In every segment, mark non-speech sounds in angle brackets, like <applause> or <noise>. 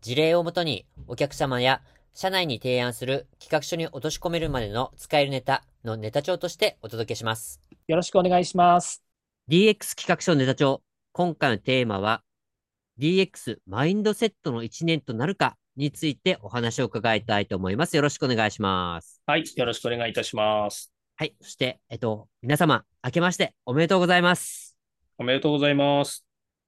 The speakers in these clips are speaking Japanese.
事例をもとにお客様や社内に提案する企画書に落とし込めるまでの使えるネタのネタ帳としてお届けします。よろしくお願いします。DX 企画書ネタ帳。今回のテーマは DX マインドセットの1年となるかについてお話を伺いたいと思います。よろしくお願いします。はい。よろしくお願いいたします。はい。そして、えっと、皆様、明けましておめでとうございます。おめでとうございます。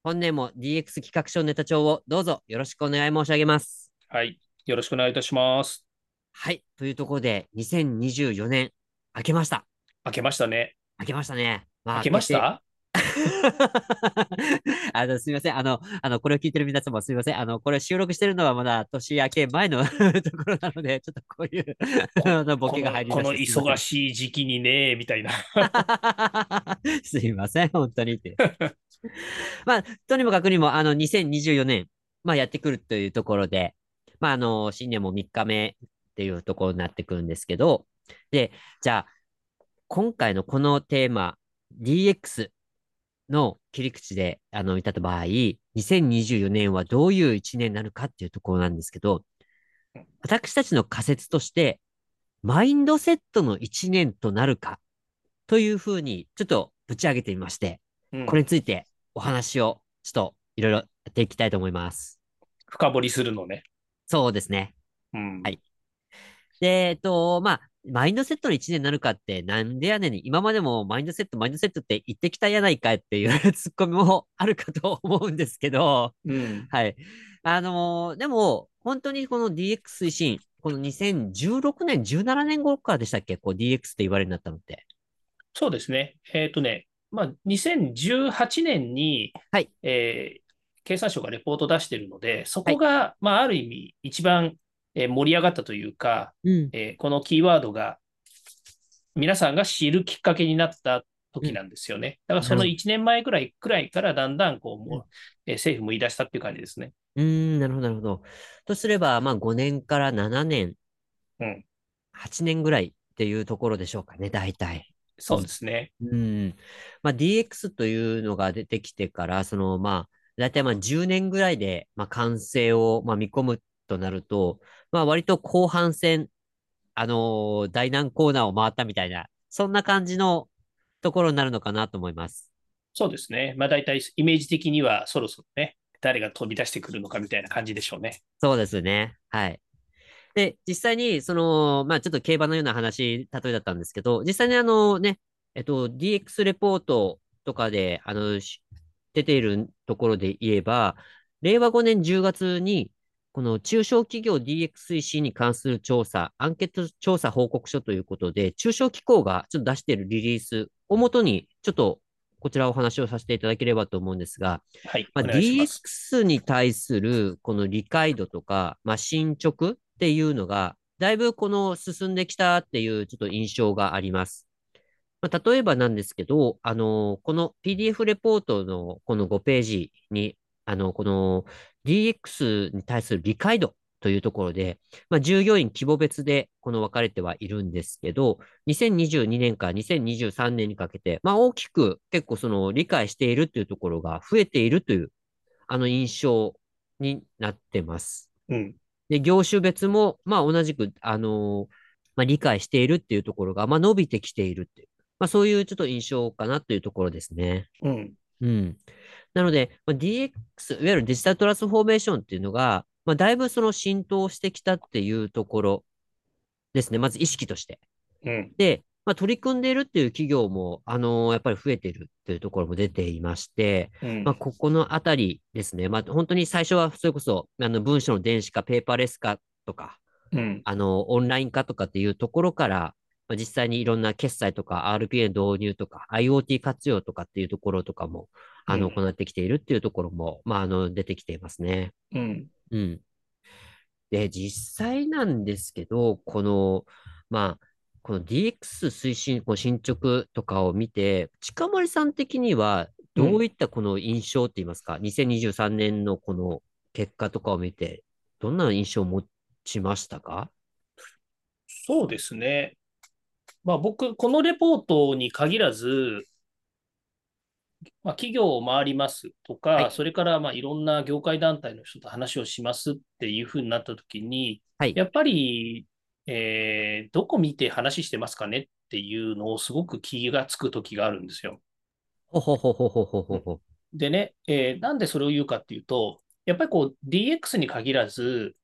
本年も DX 企画書ネタ帳をどうぞよろしくお願い申し上げます。はい。よろしくお願いいたします。はい。というところで、2024年、明けました。明けましたね。明けましたね。まあ、明けました？<laughs> あの、すみません。あの、あの、これを聞いてる皆様すみません。あの、これ収録してるのはまだ年明け前の <laughs> ところなので、ちょっとこういう <laughs> あのボケが入りましたこの忙しい時期にね、みたいな。すいません、本当にって。まあ、とにもかくにも、あの、2024年、まあ、やってくるというところで、まあ、あの、新年も3日目っていうところになってくるんですけど、で、じゃあ、今回のこのテーマ、DX の切り口で、あの、見た場合、2024年はどういう1年になるかっていうところなんですけど、私たちの仮説として、マインドセットの1年となるかというふうに、ちょっとぶち上げてみまして、うん、これについてお話をちょっといろいろやっていきたいと思います。深掘りするのね。そうですね。うん、はい。で、えっと、まあ、マインドセットの1年になるかってなんでやねん。今までもマインドセット、マインドセットって言ってきたやないかっていう <laughs> ツッコミもあるかと思うんですけど、うん、はい。あのー、でも、本当にこの DX 推進、この2016年、17年頃からでしたっけ？こう DX って言われるようになったのって。そうですね。えっ、ー、とね、まあ、2018年に、はい。えー、経産省がレポート出してるので、そこが、はい、まあ、ある意味、一番えー、盛り上がったというか、うん、えー、このキーワードが皆さんが知るきっかけになった時なんですよね。だからその1年前くらいくらいからだんだんこうもう、えー、政府も言い出したっていう感じですね。うん、なるほど、なるほど。とすれば、まあ5年から7年、うん、8年ぐらいっていうところでしょうかね、大体。そうですね。うん。まあ DX というのが出てきてから、そのまあ、大体まあ10年ぐらいで、まあ、完成を、まあ、見込むとなると、まあ割と後半戦、あのー、第何コーナーを回ったみたいな、そんな感じのところになるのかなと思います。そうですね。まあ大体イメージ的にはそろそろね、誰が飛び出してくるのかみたいな感じでしょうね。そうですね。はい。で、実際に、その、まあちょっと競馬のような話、例えだったんですけど、実際にあのね、えっと、DX レポートとかで、あの、出ているところで言えば、令和5年10月に、この中小企業 DX 推進に関する調査、アンケート調査報告書ということで、中小機構がちょっと出しているリリースをもとに、ちょっとこちらお話をさせていただければと思うんですが、はい、まあ、DX に対するこの理解度とか、まあ、進捗っていうのが、だいぶこの進んできたっていうちょっと印象があります。まあ、例えばなんですけど、あの、この PDF レポートのこの5ページに、あの、この DX に対する理解度というところで、まあ、従業員規模別でこの分かれてはいるんですけど、2022年から2023年にかけて、まあ、大きく結構その理解しているというところが増えているという、あの印象になってます。うん。で、業種別も、まあ、同じく、あのー、まあ、理解しているっていうところが、まあ、伸びてきているっていう、まあ、そういうちょっと印象かなというところですね。うん。うん。なので、まあ、DX、いわゆるデジタルトランスフォーメーションっていうのが、まあ、だいぶその浸透してきたっていうところですね。まず意識として。うん、で、まあ、取り組んでいるっていう企業も、あのー、やっぱり増えているっていうところも出ていまして、うん、まあ、ここのあたりですね。まあ、本当に最初はそれこそ、あの、文書の電子化、ペーパーレス化とか、うん、あの、オンライン化とかっていうところから、まあ、実際にいろんな決済とか RPA 導入とか IoT 活用とかっていうところとかも、あの、行ってきているっていうところも、まあ、あの、出てきていますね。うん。うん。で、実際なんですけど、この、まあ、この DX 推進、こう進捗とかを見て、近森さん的には、どういったこの印象って言いますか、2023年のこの結果とかを見て、どんな印象を持ちましたか？そうですね。まあ僕、このレポートに限らず、まあ、企業を回りますとか、はいそれからまあいろんな業界団体の人と話をしますっていうふうになったときに、はい。やっぱり、えーどこ見て話してますかねっていうのをすごく気がつくときがあるんですよ。ほほほほほほほほ。でね、えーなんでそれを言うかっていうと、やっぱりこう DX に限らず、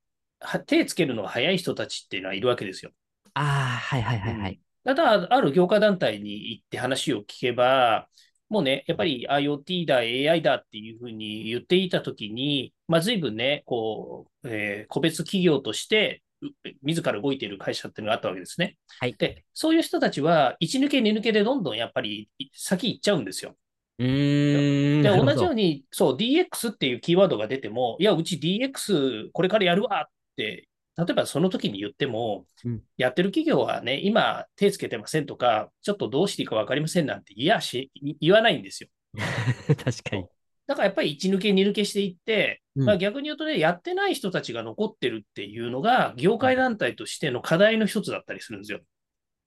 は手つけるのが早い人たちっていうのはいるわけですよ。ああ、はいはいはいはい。ただ、ある業界団体に行って話を聞けば、もうね、やっぱり IoT だ、AI だっていうふうに言っていたときに、まあ、随分ね、こう、えー個別企業として、う自ら動いている会社っていうのがあったわけですね。はいで、そういう人たちは、1抜け、2抜けでどんどんやっぱりい先行っちゃうんですよ。うーん。で、同じように、そう、DX っていうキーワードが出ても、いや、うち DX これからやるわって、例えばその時に言っても、うんやってる企業はね、今手つけてませんとか、ちょっとどうしていいか分かりませんなんていやし言わないんですよ。<laughs> 確かに。だからやっぱり1抜け、2抜けしていって、うんまあ、逆に言うとね、やってない人たちが残ってるっていうのが、業界団体としての課題の一つだったりするんですよ。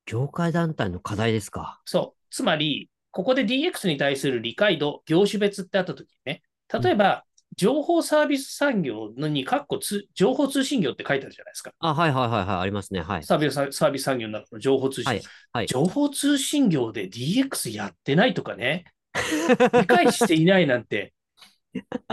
業界団体の課題ですか？そう。つまり、ここで DX に対する理解度、業種別ってあったときにね、例えば、情報サービス産業のに、かっこつ情報通信業って書いてあるじゃないですか。あ、はいはいはいはい、ありますね。はい。サービスサービス産業の中の情報通信。はいはい情報通信業で DX やってないとかね、<laughs> 理解していないなんて、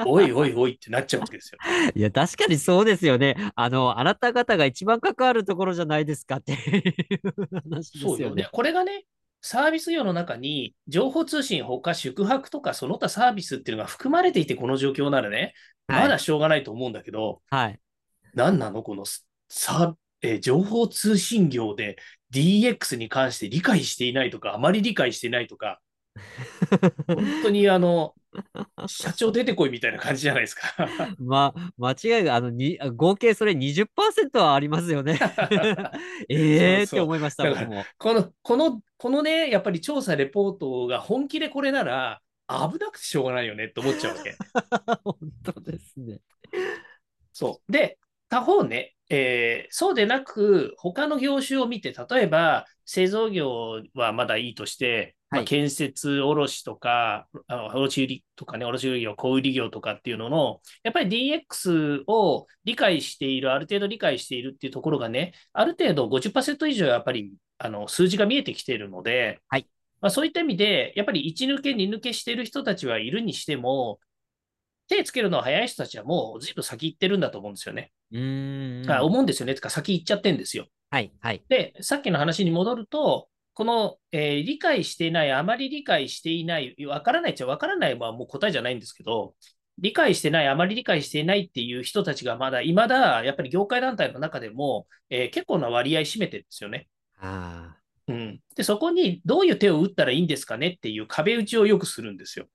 おいおいおいってなっちゃうわけですよ。いや、確かにそうですよね。あの、あなた方が一番関わるところじゃないですかっていう話でそうよねすよね。。これがね、サービス業の中に情報通信ほか宿泊とかその他サービスっていうのが含まれていてこの状況ならね、はいまだしょうがないと思うんだけど、はい。何なの？このさ、えー情報通信業で DX に関して理解していないとか、あまり理解していないとか、本当に <laughs> あの、社長出てこいみたいな感じじゃないですか。<laughs> まあ、間違いが、あの、に合計それ20%はありますよね。<laughs> ええって思いました、僕も。この、この、このね、やっぱり調査レポートが本気でこれなら、危なくてしょうがないよねって思っちゃうわけ。<laughs> 本当ですね。そう。で、他方ね、えーそうでなく、他の業種を見て、例えば、製造業はまだいいとして、まあはい建設卸とか、あの卸売とかね、卸売業、小売業とかっていうのの、やっぱり DX を理解している、ある程度理解しているっていうところがね、ある程度50%以上やっぱりあの数字が見えてきているので、はいまあ、そういった意味で、やっぱり1抜け、2抜けしている人たちはいるにしても、手つけるのは早い人たちはもうずいぶん先行ってるんだと思うんですよね。うーん。あ思うんですよね。つか先行っちゃってんですよ。はい、はい。で、さっきの話に戻ると、この、えー理解していない、あまり理解していない、わからないっちゃわからないはもう答えじゃないんですけど、理解してない、あまり理解していないっていう人たちがまだ、いまだ、やっぱり業界団体の中でも、えー結構な割合占めてるんですよね。あうん。で、そこにどういう手を打ったらいいんですかねっていう壁打ちをよくするんですよ。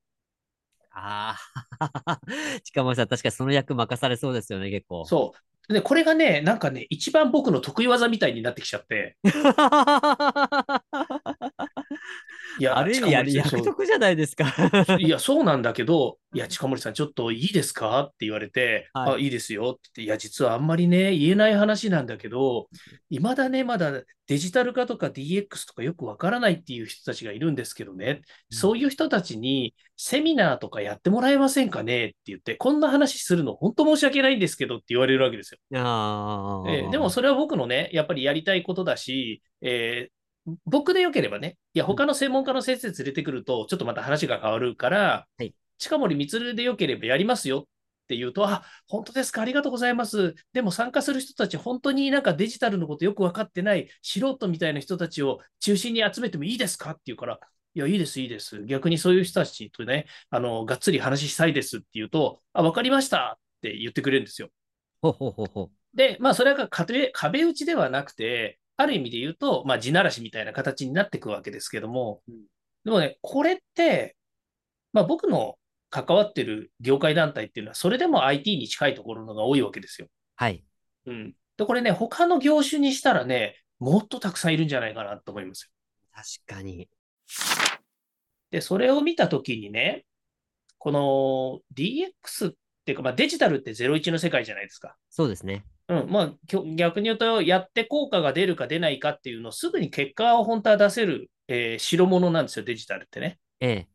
あ。ああ。近森さん、確かにその役任されそうですよね、結構。そう。で、これがね、なんかね、一番僕の得意技みたいになってきちゃって、<laughs> いや、ある意味やり近森さん役得じゃないですか。いや、<laughs> そうなんだけど、いや、近森さん、ちょっといいですか？って言われて、はいあ、いいですよって言って、いや、実はあんまりね、言えない話なんだけど、いまだね、まだデジタル化とか DX とかよくわからないっていう人たちがいるんですけどね、そういう人たちにセミナーとかやってもらえませんかねって言って、こんな話するの本当申し訳ないんですけどって言われるわけですよ。ああ。えーでもそれは僕のね、やっぱりやりたいことだし、えー僕でよければね、いや、他の専門家の先生連れてくると、ちょっとまた話が変わるから、はい近森光でよければやりますよって言うと、あ、本当ですか、ありがとうございます。でも参加する人たち、本当になんかデジタルのことよく分かってない素人みたいな人たちを中心に集めてもいいですかって言うから、いや、いいです、いいです。逆にそういう人たちとね、あの、がっつり話したいですって言うと、あ、分かりましたって言ってくれるんですよ。ほほほほ。で、まあ、それが壁壁打ちではなくて、ある意味で言うと、まあ、地ならしみたいな形になっていくわけですけども、でもね、これって、まあ、僕の関わってる業界団体っていうのは、それでも IT に近いところのが多いわけですよ。はい。うん。で、これね、他の業種にしたらね、もっとたくさんいるんじゃないかなと思いますよ。確かに。で、それを見たときにね、この DX っていうか、まあ、デジタルって01の世界じゃないですか。そうですね。うん、まあ、逆に言うと、やって効果が出るか出ないかっていうのをすぐに結果を本当は出せる、えー代物なんですよ、デジタルってね。ええ。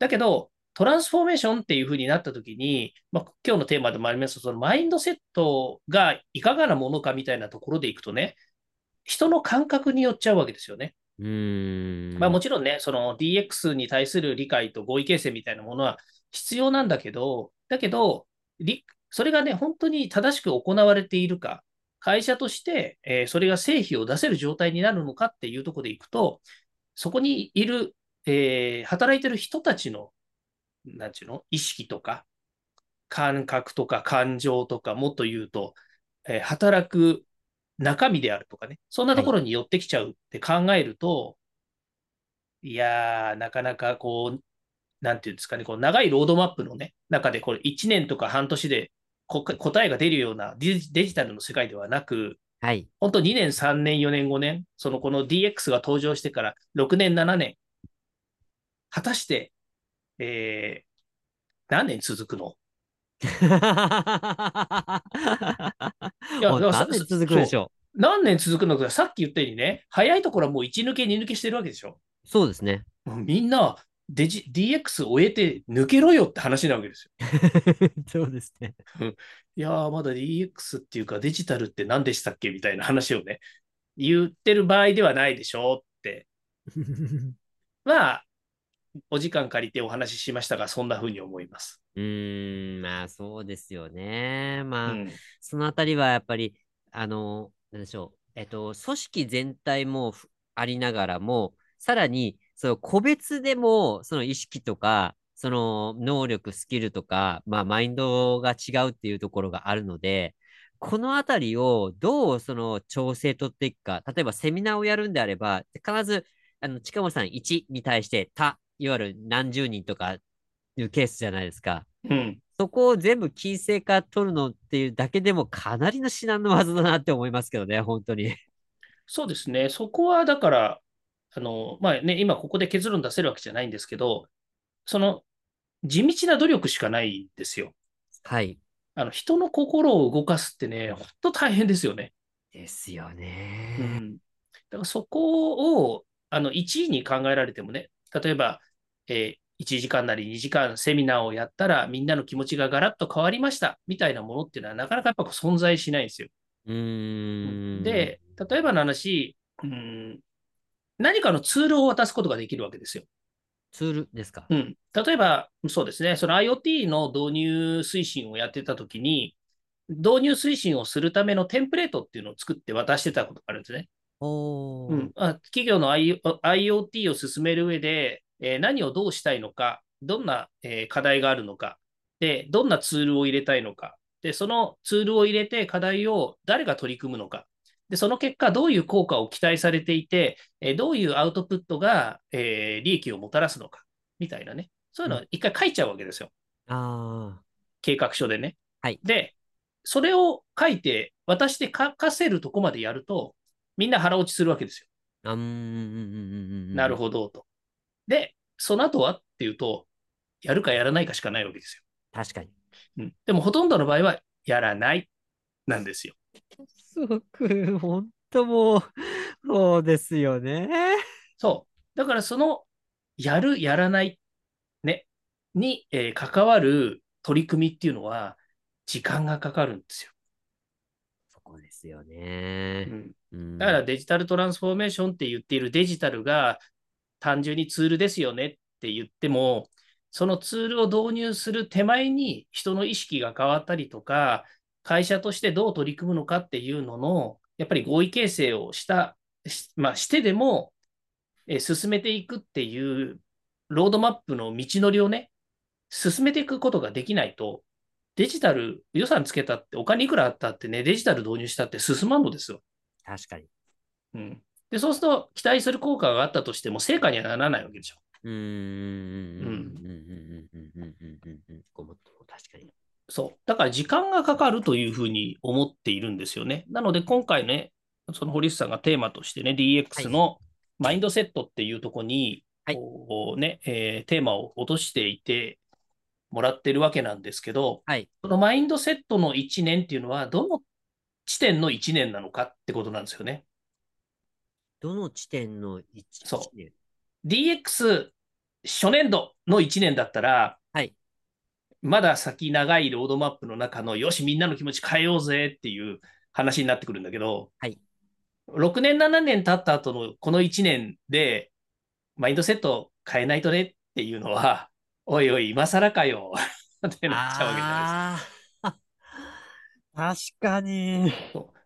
だけど、トランスフォーメーションっていう風になったときに、まあ、今日のテーマでもありますそのマインドセットがいかがなものかみたいなところでいくとね、人の感覚によっちゃうわけですよね。うーん。まあもちろんね、その DX に対する理解と合意形成みたいなものは必要なんだけど、だけど、りそれがね、本当に正しく行われているか、会社として、えーそれが製品を出せる状態になるのかっていうところでいくと、そこにいる、えー働いてる人たちの、なんちゅうの、意識とか、感覚とか感情とか、もっと言うと、えー働く中身であるとかね、そんなところに寄ってきちゃうって考えると、い、やー、なかなかこう、なんていうんですかね、こう長いロードマップのね、中でこれ1年とか半年で答えが出るようなデジデジタルの世界ではなく、はい。本当2年、3年、4年、5年、そのこの DX が登場してから6年、7年、果たして、えー何年続くの？<laughs> いや何年続くでしょ何年続くの？か、さっき言ったようにね、早いところはもう1抜け、2抜けしてるわけでしょ。う。そうですね。みんなデジ DX 終えて抜けろよって話なわけですよ。<laughs> そうですね。いやー、まだ DX っていうかデジタルって何でしたっけみたいな話をね、言ってる場合ではないでしょって。<laughs> まあ、お時間借りてお話ししましたが、そんな風に思います。うーん、まあそうですよね。まあ、うんそのあたりはやっぱり、あの、なんでしょう。えっと、組織全体もふありながらも、さらに、その個別でも、その意識とか、その能力、スキルとか、まあ、マインドが違うっていうところがあるので、このあたりをどうその調整取っていくか、例えばセミナーをやるんであれば、必ず、あの、近本さん1に対して他、いわゆる何十人とかいうケースじゃないですか。うん。そこを全部金星化取るのっていうだけでもかなりの至難の技だなって思いますけどね、本当に。<laughs> そうですね。そこはだから、あの、まあね、今ここで結論出せるわけじゃないんですけど、その地道な努力しかないんですよ。はい。あの、人の心を動かすってね、本当大変ですよね。ですようね。ん。だからそこを、あの、1位に考えられてもね、例えば、えー1時間なり2時間セミナーをやったら、みんなの気持ちがガラッと変わりました、みたいなものっていうのは、なかなかやっぱ存在しないんですよ。うーん。で、例えばの話、うん、何かのツールを渡すことができるわけですよ。ツールですか？うん。例えば、そうですね、その IoT の導入推進をやってたときに、導入推進をするためのテンプレートっていうのを作って渡してたことがあるんですね。おー。うん、あ企業の I- IoT を進める上で、えー何をどうしたいのか、どんな、えー課題があるのか、で、どんなツールを入れたいのか、で、そのツールを入れて課題を誰が取り組むのか、で、その結果、どういう効果を期待されていて、えーどういうアウトプットが、えー利益をもたらすのか、みたいなね。そういうのを一回書いちゃうわけですよ。あ計画書でね。はいで、それを書いて、渡して書かせるとこまでやると、みんな腹落ちするわけですよ。うんうんうんうんうん。なるほどと。で、その後はっていうと、やるかやらないかしかないわけです確かに。よ。うん、でもほとんどの場合は、やらないなんですよ。すごく、本当もう、そうですよね。そう。だからその、やる、やらない、ね、に、えー関わる取り組みっていうのは、時間がかかるんですよ。そこですよねう。んうんだからデジタルトランスフォーメーションって言っているデジタルが単純にツールですよねって言っても、そのツールを導入する手前に人の意識が変わったりとか、会社としてどう取り組むのかっていうのの、やっぱり合意形成をした、しまあ、してでも、えー進めていくっていうロードマップの道のりをね、進めていくことができないと、デジタル予算つけたって、お金いくらあったってね、デジタル導入したって進まんのですよ。確かに。うん。で、そうすると、期待する効果があったとしても、成果にはならないわけでしょ。うーん。うん。うん。うん。うん。うん。うん。うん。ごもっとも確かに。そう。だから時間がかかるというふうに思っているんですよね。なので今回ね、その堀内さんがテーマとしてね、DX のマインドセットっていうところに、はいこうね、えーテーマを落としていてもらってるわけなんですけど、はい。そのマインドセットの1年っていうのは、どの地点の1年なのかってことなんですよね。どの地点の一そう年？DX 初年度の1年だったら、はいまだ先長いロードマップの中の、よし、みんなの気持ち変えようぜっていう話になってくるんだけど、はい6年、7年経った後のこの1年で、マインドセット変えないとねっていうのは、<laughs> おいおい、今更かよ <laughs> ってなっちゃうわけじゃないですか。確かに。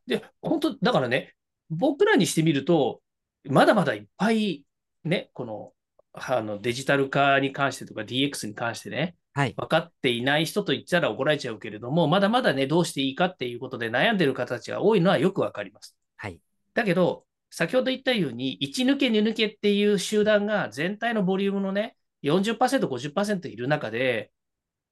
で、本当、だからね、僕らにしてみると、まだまだいっぱい、ね、この、あのデジタル化に関してとか DX に関してね、はい。分かっていない人と言ったら怒られちゃうけれども、まだまだね、どうしていいかっていうことで悩んでる方たちが多いのはよくわかります。はい。だけど、先ほど言ったように、1抜け2抜けっていう集団が全体のボリュームのね、40%、50%いる中で、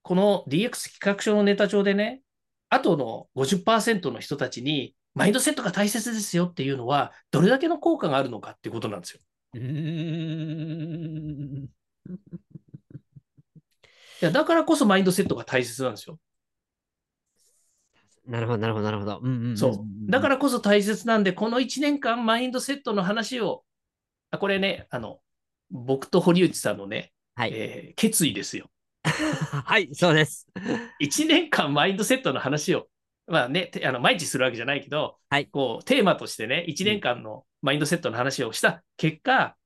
この DX 企画書のネタ帳でね、あとの50%の人たちに、マインドセットが大切ですよっていうのは、どれだけの効果があるのかっていうことなんですよ。やだからこそマインドセットが大切なんですよ。なるほど、なるほど、なるほど。うんうんうんうん。そう。だからこそ大切なんで、この1年間マインドセットの話を、あこれね、あの、僕と堀内さんのね、はい。えー決意ですよ。<laughs> はい、そうです。<laughs> 1年間マインドセットの話を、まあね、てあの毎日するわけじゃないけど、はいこうテーマとしてね、1年間のマインドセットの話をした結果、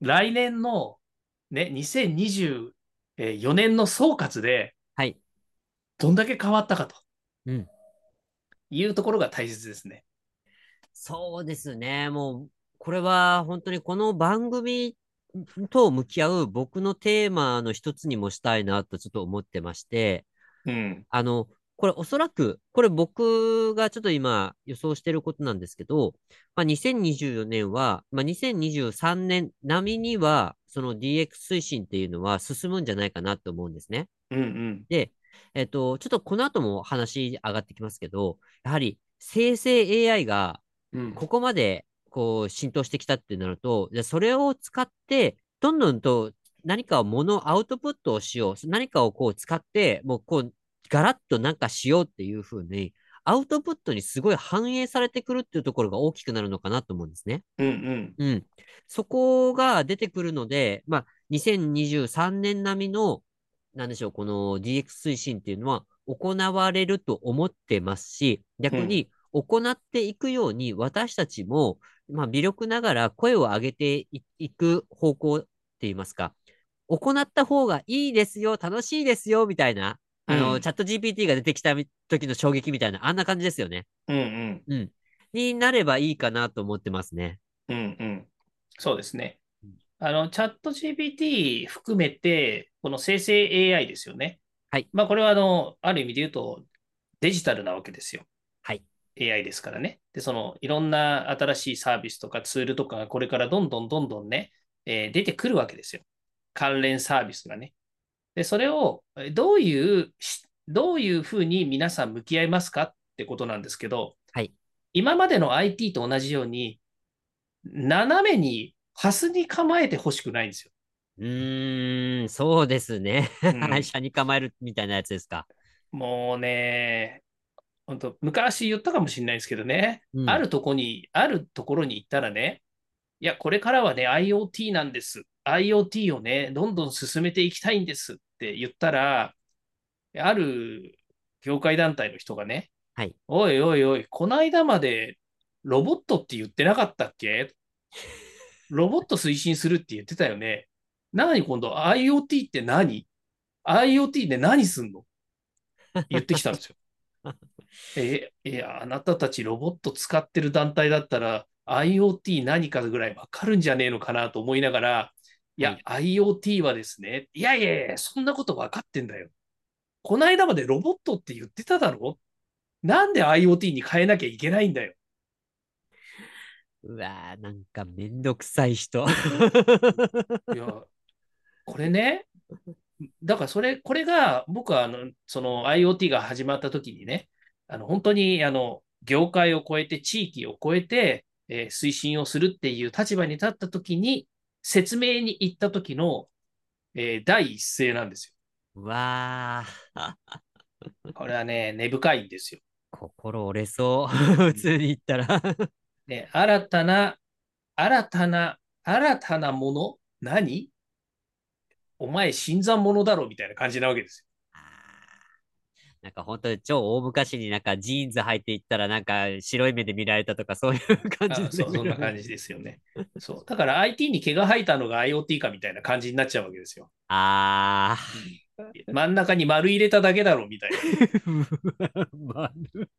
来年の、ね、2024年の総括で、はい。どんだけ変わったかとうん。いうところが大切ですね。そうですね。もう、これは本当にこの番組と向き合う僕のテーマの一つにもしたいなとちょっと思ってまして、うん。あの、これおそらく、これ僕がちょっと今予想してることなんですけど、まあ、2024年は、まあ、2023年並みには、その DX 推進っていうのは進むんじゃないかなと思うんですね。うんうん。で、えっと、ちょっとこの後も話上がってきますけど、やはり生成 AI がうん。ここまでこう浸透してきたってなると、じゃあそれを使って、どんどんと何かをもの、アウトプットをしよう。何かをこう使って、もうこう、ガラッとなんかしようっていうふうに、アウトプットにすごい反映されてくるっていうところが大きくなるのかなと思うんですね。うんうん。うん。そこが出てくるので、まあ、2023年並みの、なんでしょう、この DX 推進っていうのは行われると思ってますし、逆に行っていくように私たちも、まあ、微力ながら声を上げていいく方向って言いますか、行った方がいいですよ、楽しいですよ、みたいな、あの、うんチャット GPT が出てきた時の衝撃みたいな、あんな感じですよね。うんうん。うん。になればいいかなと思ってますね。うんうん。そうですねうん。あの、チャット GPT 含めて、この生成 AI ですよね。はい。まあ、これは、あの、ある意味で言うと、デジタルなわけですよ。はい。AI ですからね。で、その、いろんな新しいサービスとかツールとかがこれからどんどんどんどんね、えー出てくるわけですよ。関連サービスがね。で、それをえどういうし、どういうふうに皆さん向き合いますか？ってことなんですけど、はい。今までの IT と同じように、斜めに、ハスに構えてほしくないんですよ。うーん、そうですね。うん <laughs> 車に構えるみたいなやつですか？もうね、本当昔言ったかもしれないですけどね、うんあるとこに、あるところに行ったらね、いや、これからはね、IoT なんです。IoT をね、どんどん進めていきたいんですって言ったら、ある業界団体の人がね、はい。おいおいおい、この間までロボットって言ってなかったっけ？ロボット推進するって言ってたよね。なのに今度 IoT って何 ?IoT で何すんの？言ってきたんですよ。<laughs> え、いや、あなたたちロボット使ってる団体だったら IoT 何かぐらいわかるんじゃねえのかなと思いながら、いや、IoT はですね、いやいやいや、そんなことわかってんだよ。この間までロボットって言ってただろ？なんで IoT に変えなきゃいけないんだよ？うわー、なんかめんどくさい人。いや、これね、だからそれ、これが僕はあのその IoT が始まった時にね、あの本当にあの業界を超えて、地域を超えて、えー推進をするっていう立場に立った時に、説明に行った時の、えー第一声なんですうわー、よ。これはね、根深いんですよ。心折れそう。<laughs> 普通に言ったら。ね、新たな、新たな、新たなもの？何？お前、新参者だろみたいな感じなわけですあーなんか本当に超大昔になんかジーンズ履いていったらなんか白い目で見られたとかそういう感よ。じあそうそんな感じ。じですよね。そう。だから IT に毛が生えたのが IoT かみたいな感じになっちゃうわけですよ。あ真ん中に丸入れただけだろみたいな。ー。丸。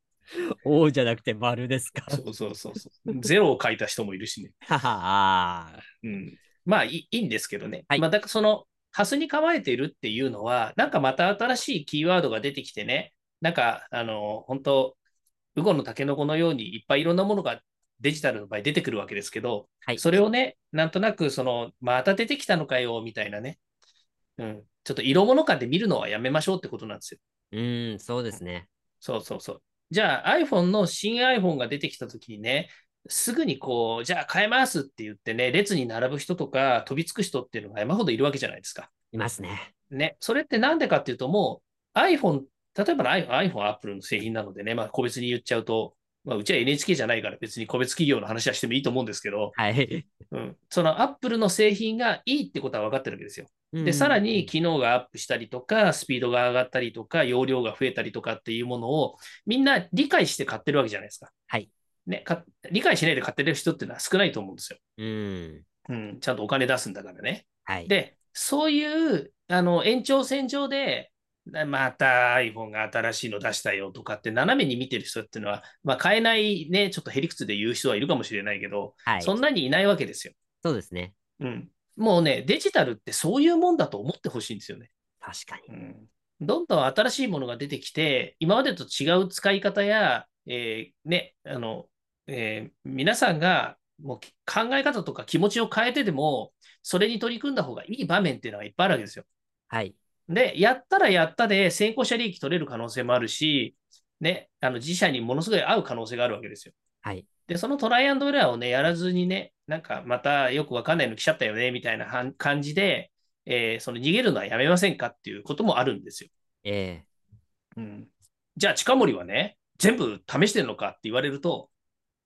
王じゃなくて丸ですか。そうそうそうそう。ゼロを書いた人もいるしね。ははあうん。まあいいいいんですけどね。はいまあだからその、ハスに構えてるっていうのは、なんかまた新しいキーワードが出てきてね、なんか、あの、本当ウゴのタケノコのようにいっぱいいろんなものがデジタルの場合出てくるわけですけど、はいそれをね、なんとなくその、また出てきたのかよ、みたいなね。うん。ちょっと色物感で見るのはやめましょうってことなんですよ。うーん、そうですね。そうそうそう。じゃあ iPhone の新 iPhone が出てきたときにね、すぐにこう、じゃあ変えますって言ってね、列に並ぶ人とか飛びつく人っていうのが山ほどいるわけじゃないですか。いますね。ね。それってなんでかっていうと、もう iPhone、例えばの iPhone、iPhone、Apple の製品なのでね、まあ個別に言っちゃうと、まあうちは NHK じゃないから別に個別企業の話はしてもいいと思うんですけど、はい。うん。その Apple の製品がいいってことは分かってるわけですよ。でで、さらに機能がアップしたりとか、スピードが上がったりとか、容量が増えたりとかっていうものをみんな理解して買ってるわけじゃないですか。はい。ね、か理解しないで買ってる人っていうのは少ないと思うんですよ。うん。うん、ちゃんとお金出すんだからね。はい。で、そういうあの延長線上で、また iPhone が新しいの出したよとかって斜めに見てる人っていうのは、まあ、買えないね、ちょっとへりくつで言う人はいるかもしれないけど、はい。そんなにいないわけですよ。そうですね。うん。もうね、デジタルってそういうもんだと思ってほしいんですよね。確かに。うんどんどん新しいものが出てきて、今までと違う使い方や、えーね、あの、えー皆さんがもう考え方とか気持ちを変えてでも、それに取り組んだ方がいい場面っていうのがいっぱいあるわけですよ。はい。で、やったらやったで先行者利益取れる可能性もあるし、ね、あの自社にものすごい合う可能性があるわけですよ。はい。で、そのトライアンドエラーをね、やらずにね、なんかまたよくわかんないの来ちゃったよね、みたいな感じで、えーその逃げるのはやめませんかっていうこともあるんですよ。えうん、じゃあ、近森はね、全部試してるのかって言われると、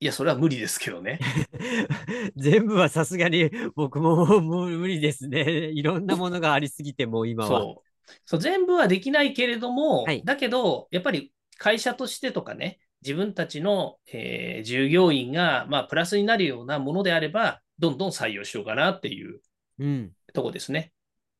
いや、それは無理ですけどね。え <laughs> 全部はさすがに僕も無理ですね。<laughs> いろんなものがありすぎてもう今は。そうそう。全部はできないけれども、はいだけど、やっぱり会社としてとかね、自分たちの、えー従業員が、まあ、プラスになるようなものであれば、どんどん採用しようかなっていううん。とこですね。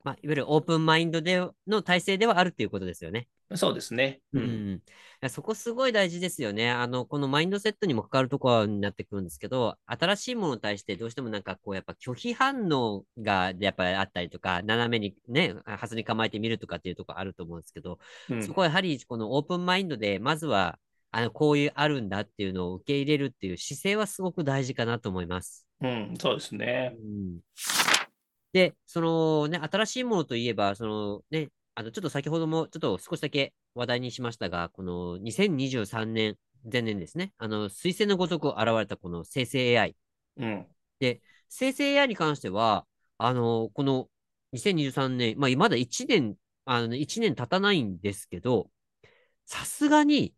まあ、いわゆるオープンマインドでの体制ではあるっていうことですよね。そうですね。うん。いやそこすごい大事ですよね。あの、このマインドセットにも関わるところになってくるんですけど、新しいものに対してどうしてもなんかこう、やっぱ拒否反応がやっぱりあったりとか、斜めにね、はずに構えてみるとかっていうところあると思うんですけど、うんそこはやはりこのオープンマインドで、まずは、あの、こういうあるんだっていうのを受け入れるっていう姿勢はすごく大事かなと思います。うん、そうですね。うんで、そのね、新しいものといえば、そのね、あの、ちょっと先ほどもちょっと少しだけ話題にしましたが、この2023年、前年ですね、あの、彗星のごとく現れたこの生成 AI。うん。生成 AI に関しては、あの、この2023年、まあ、まだ1年、あの、1年経たないんですけど、さすがに、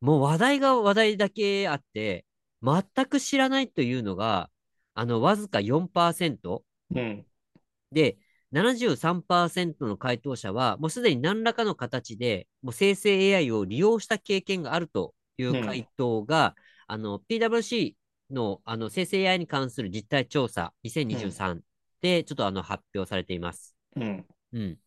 もう話題が話題だけあって、全く知らないというのが、あの、わずか4%、うん。で、73%の回答者は、もうすでに何らかの形で、もう生成 AI を利用した経験があるという回答が、あの、PWC のあの生成 AI に関する実態調査2023で、ちょっとあの発表されています。うん。うん。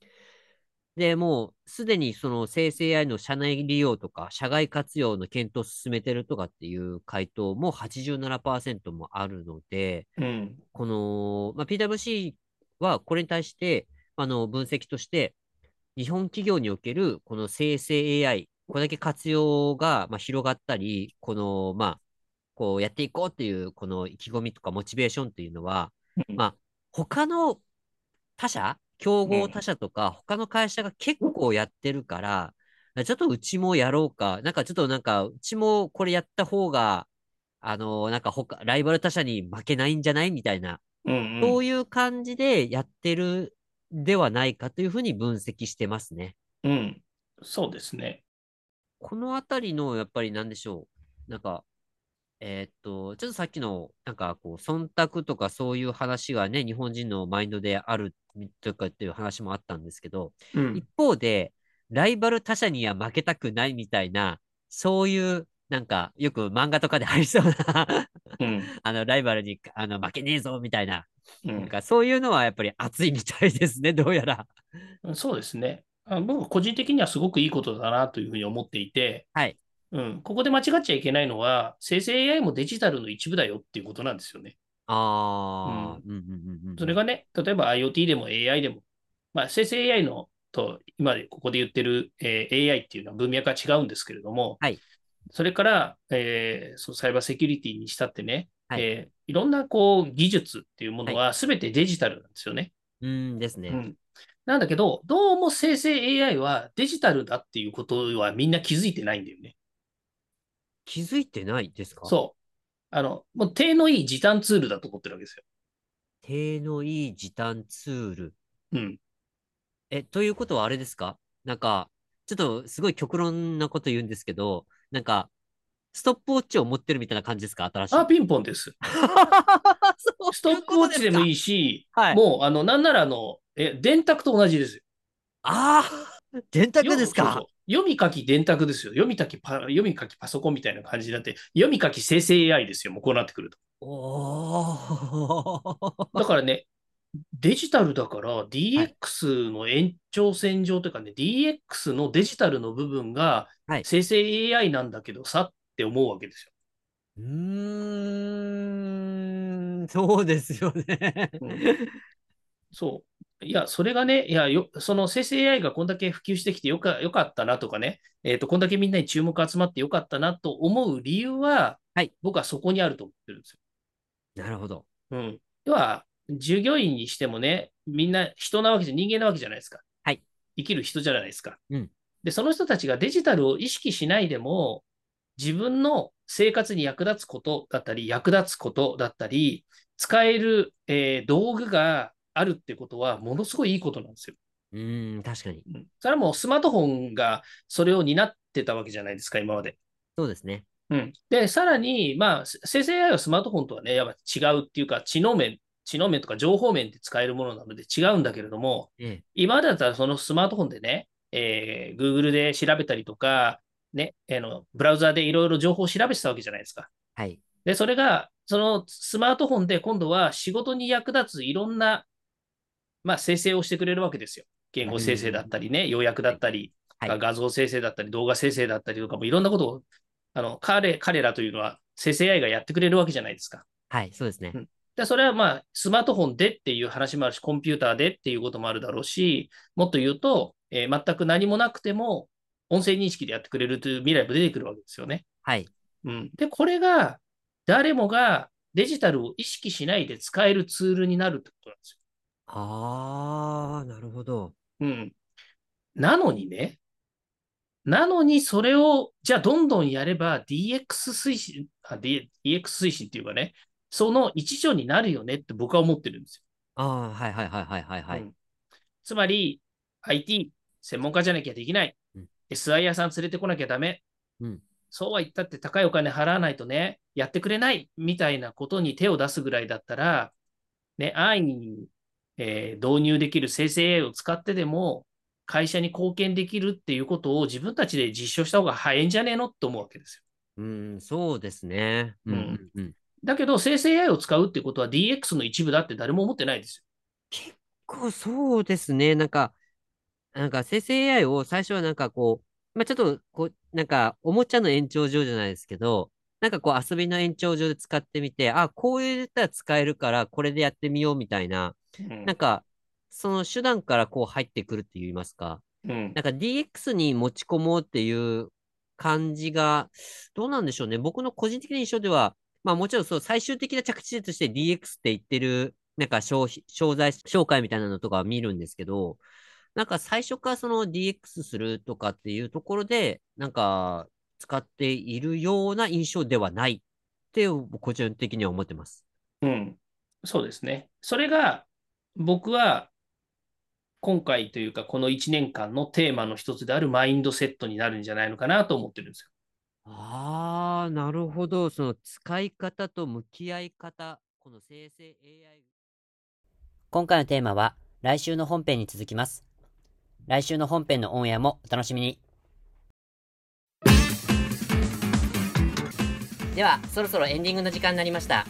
で、もうすでにその生成 AI の社内利用とか、社外活用の検討を進めてるとかっていう回答も87%もあるので、うん。この、まあ、PWC はこれに対して、あの、分析として、日本企業におけるこの生成 AI、これだけ活用が、まあ、広がったり、この、まあ、こうやっていこうっていう、この意気込みとかモチベーションっていうのは、うんまあ、他の他社、競合他社とか他の会社が結構やってるから、ちょっとうちもやろうか。なんかちょっとなんか、うちもこれやった方が、あの、なんか他、ライバル他社に負けないんじゃない？みたいな、うんうん。そういう感じでやってるではないかというふうに分析してますね。うん。そうですね。このあたりの、やっぱりなんでしょう？なんか、えーっと、ちょっとさっきの、なんかこう、忖度とかそういう話がね、日本人のマインドであるとかっていう話もあったんですけど、うん一。方で、ライバル他社には負けたくないみたいな、そういう、なんか、よく漫画とかでありそうなうん。<laughs> あの、ライバルに、あの、負けねえぞ、みたいな。うん。なんか、そういうのはやっぱり熱いみたいですね、どうやら。そうですね。あ僕、個人的にはすごくいいことだなというふうに思っていて、はい。うん、ここで間違っちゃいけないのは、生成 AI もデジタルの一部だよっていうことなんですよね。ああ、うん、うん、うんうん。それがね、例えば IoT でも AI でも、まあ、生成 AI のと今でここで言ってる、えー AI っていうのは文脈が違うんですけれども、はいそれから、えーそうサイバーセキュリティにしたってね、はいいえーいろんなこう技術っていうものは全てデジタルなんですよね。うんですね。うんなんだけど、どうも生成 AI はデジタルだっていうことはみんな気づいてないんだよね。気づいてないですか？そう。あの、もう手のいい時短ツールだと思ってるわけですよ。手のいい時短ツール。うん。え、ということはあれですか？なんか、ちょっとすごい極論なこと言うんですけど、なんか、ストップウォッチを持ってるみたいな感じですか？新しい。あ、ピンポンです。<laughs> そうストップウォッチでもいい。いし、はいもう、あの、なんなら、あの、え、電卓と同じですよ。ああ、電卓ですか？読み書き電卓ですよ。読み書きパ、読み書きパソコンみたいな感じになって、読み書き生成 AI ですよ。もうこうなってくると。<laughs> だからね、デジタルだから DX の延長線上というかね、DX のデジタルの部分がはい生成 AI なんだけどさって思うわけですよ。うーん、そうですよね。うんそう。いや、それがね、いやよ、その生成 AI がこんだけ普及してきてよかよかったなとかね、えっ、と、こんだけみんなに注目集まってよかったなと思う理由は、はい僕はそこにあると思ってるんですなるほど。よ。うん。要は、従業員にしてもね、みんな人なわけじゃ、人間なわけじゃないですか。はい。生きる人じゃないですか。うんで、その人たちがデジタルを意識しないでも、自分の生活に役立つことだったり、役立つことだったり、使える、えー道具があるってことは、ものすごいいいことなんですよ。うーん、確かに。うんそれはもうスマートフォンがそれを担ってたわけじゃないですか、今まで。そうですね。うん、で、さらに、まあ、生成 AI はスマートフォンとはね、やっぱ違うっていうか、知能面、知能面とか情報面で使えるものなので違うんだけれども、ええ。今までだったらそのスマートフォンでね、えー Google で調べたりとか、ね、あのブラウザでいろいろ情報を調べてたわけじゃないですか。はい。で、それが、そのスマートフォンで今度は仕事に役立ついろんな、まあ、生成をしてくれるわけですよ。言語生成だったりね、要約だったり、はい画像生成だったり、動画生成だったりとかもいろんなことを、あの、彼、彼らというのは生成 AI がやってくれるわけじゃないですか。はい、そうですね。うんで、それはまあ、スマートフォンでっていう話もあるし、コンピューターでっていうこともあるだろうし、もっと言うと、えー全く何もなくても、音声認識でやってくれるという未来も出てくるわけですよね。はい。うん。で、これが、誰もがデジタルを意識しないで使えるツールになるってことなんですよ。ああ、なるほど。うん。なのにね、なのにそれを、じゃあどんどんやれば DX 推進、DX 推進っていうかね、その一助になるよねって僕は思ってるんですよ。ああ、はいはいはいはいはいはい。うんつまり、IT、専門家じゃなきゃできない。うん SI 屋さん連れてこなきゃダメ。うんそうは言ったって高いお金払わないとね、やってくれないみたいなことに手を出すぐらいだったら、ね、安易に、えー導入できる生成 AI を使ってでも、会社に貢献できるっていうことを自分たちで実証した方が早いんじゃねえのって思うわけですよ。うん、そうですね。うんうんうん。だけど、生成 AI を使うってことは DX の一部だって誰も思ってないです結構そうですね。なんか、なんか生成 AI を最初はなんかこう、まあちょっとこう、なんかおもちゃの延長上じゃないですけど、なんかこう遊びの延長上で使ってみて、あ、こう言ったら使えるからこれでやってみようみたいな、よ。うんなんかその手段からこう入ってくるって言いますか。うんなんか DX に持ち込もうっていう感じが、どうなんでしょうね。僕の個人的な印象では、まあもちろんそう、最終的な着地点として DX って言ってるなんか商、商材紹介みたいなのとか見るんですけど、なんか最初からその DX するとかっていうところで、なんか使っているような印象ではないって個人的には思ってます。うん。そうですね。それが僕は今回というかこの1年間のテーマの一つであるマインドセットになるんじゃないのかなと思ってるんですよ。ああ、なるほど。その使い方と向き合い方、この生成 AI。今回のテーマは来週の本編に続きます。来週の本編のオンエアもお楽しみに。では、そろそろエンディングの時間になりました。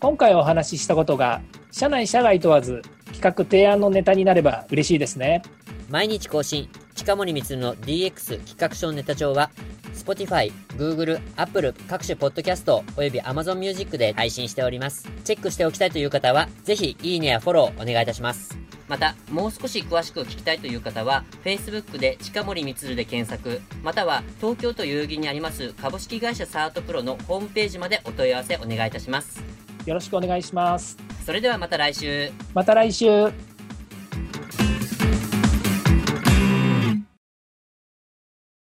今回お話ししたことが社内社外問わず企画提案のネタになれば嬉しいですね毎日更新、近森光の DX 企画書ネタ帳は、Spotify、Google、Apple 各種ポッドキャストおよび Amazon Music で配信しております。チェックしておきたいという方は、ぜひいいねやフォローお願いいたします。また、もう少し詳しく聞きたいという方は、Facebook で近森光で検索、または東京都代々木にあります株式会社サートプロのホームページまでお問い合わせお願いいたします。よろしくお願いしますそれではまた来週。また来週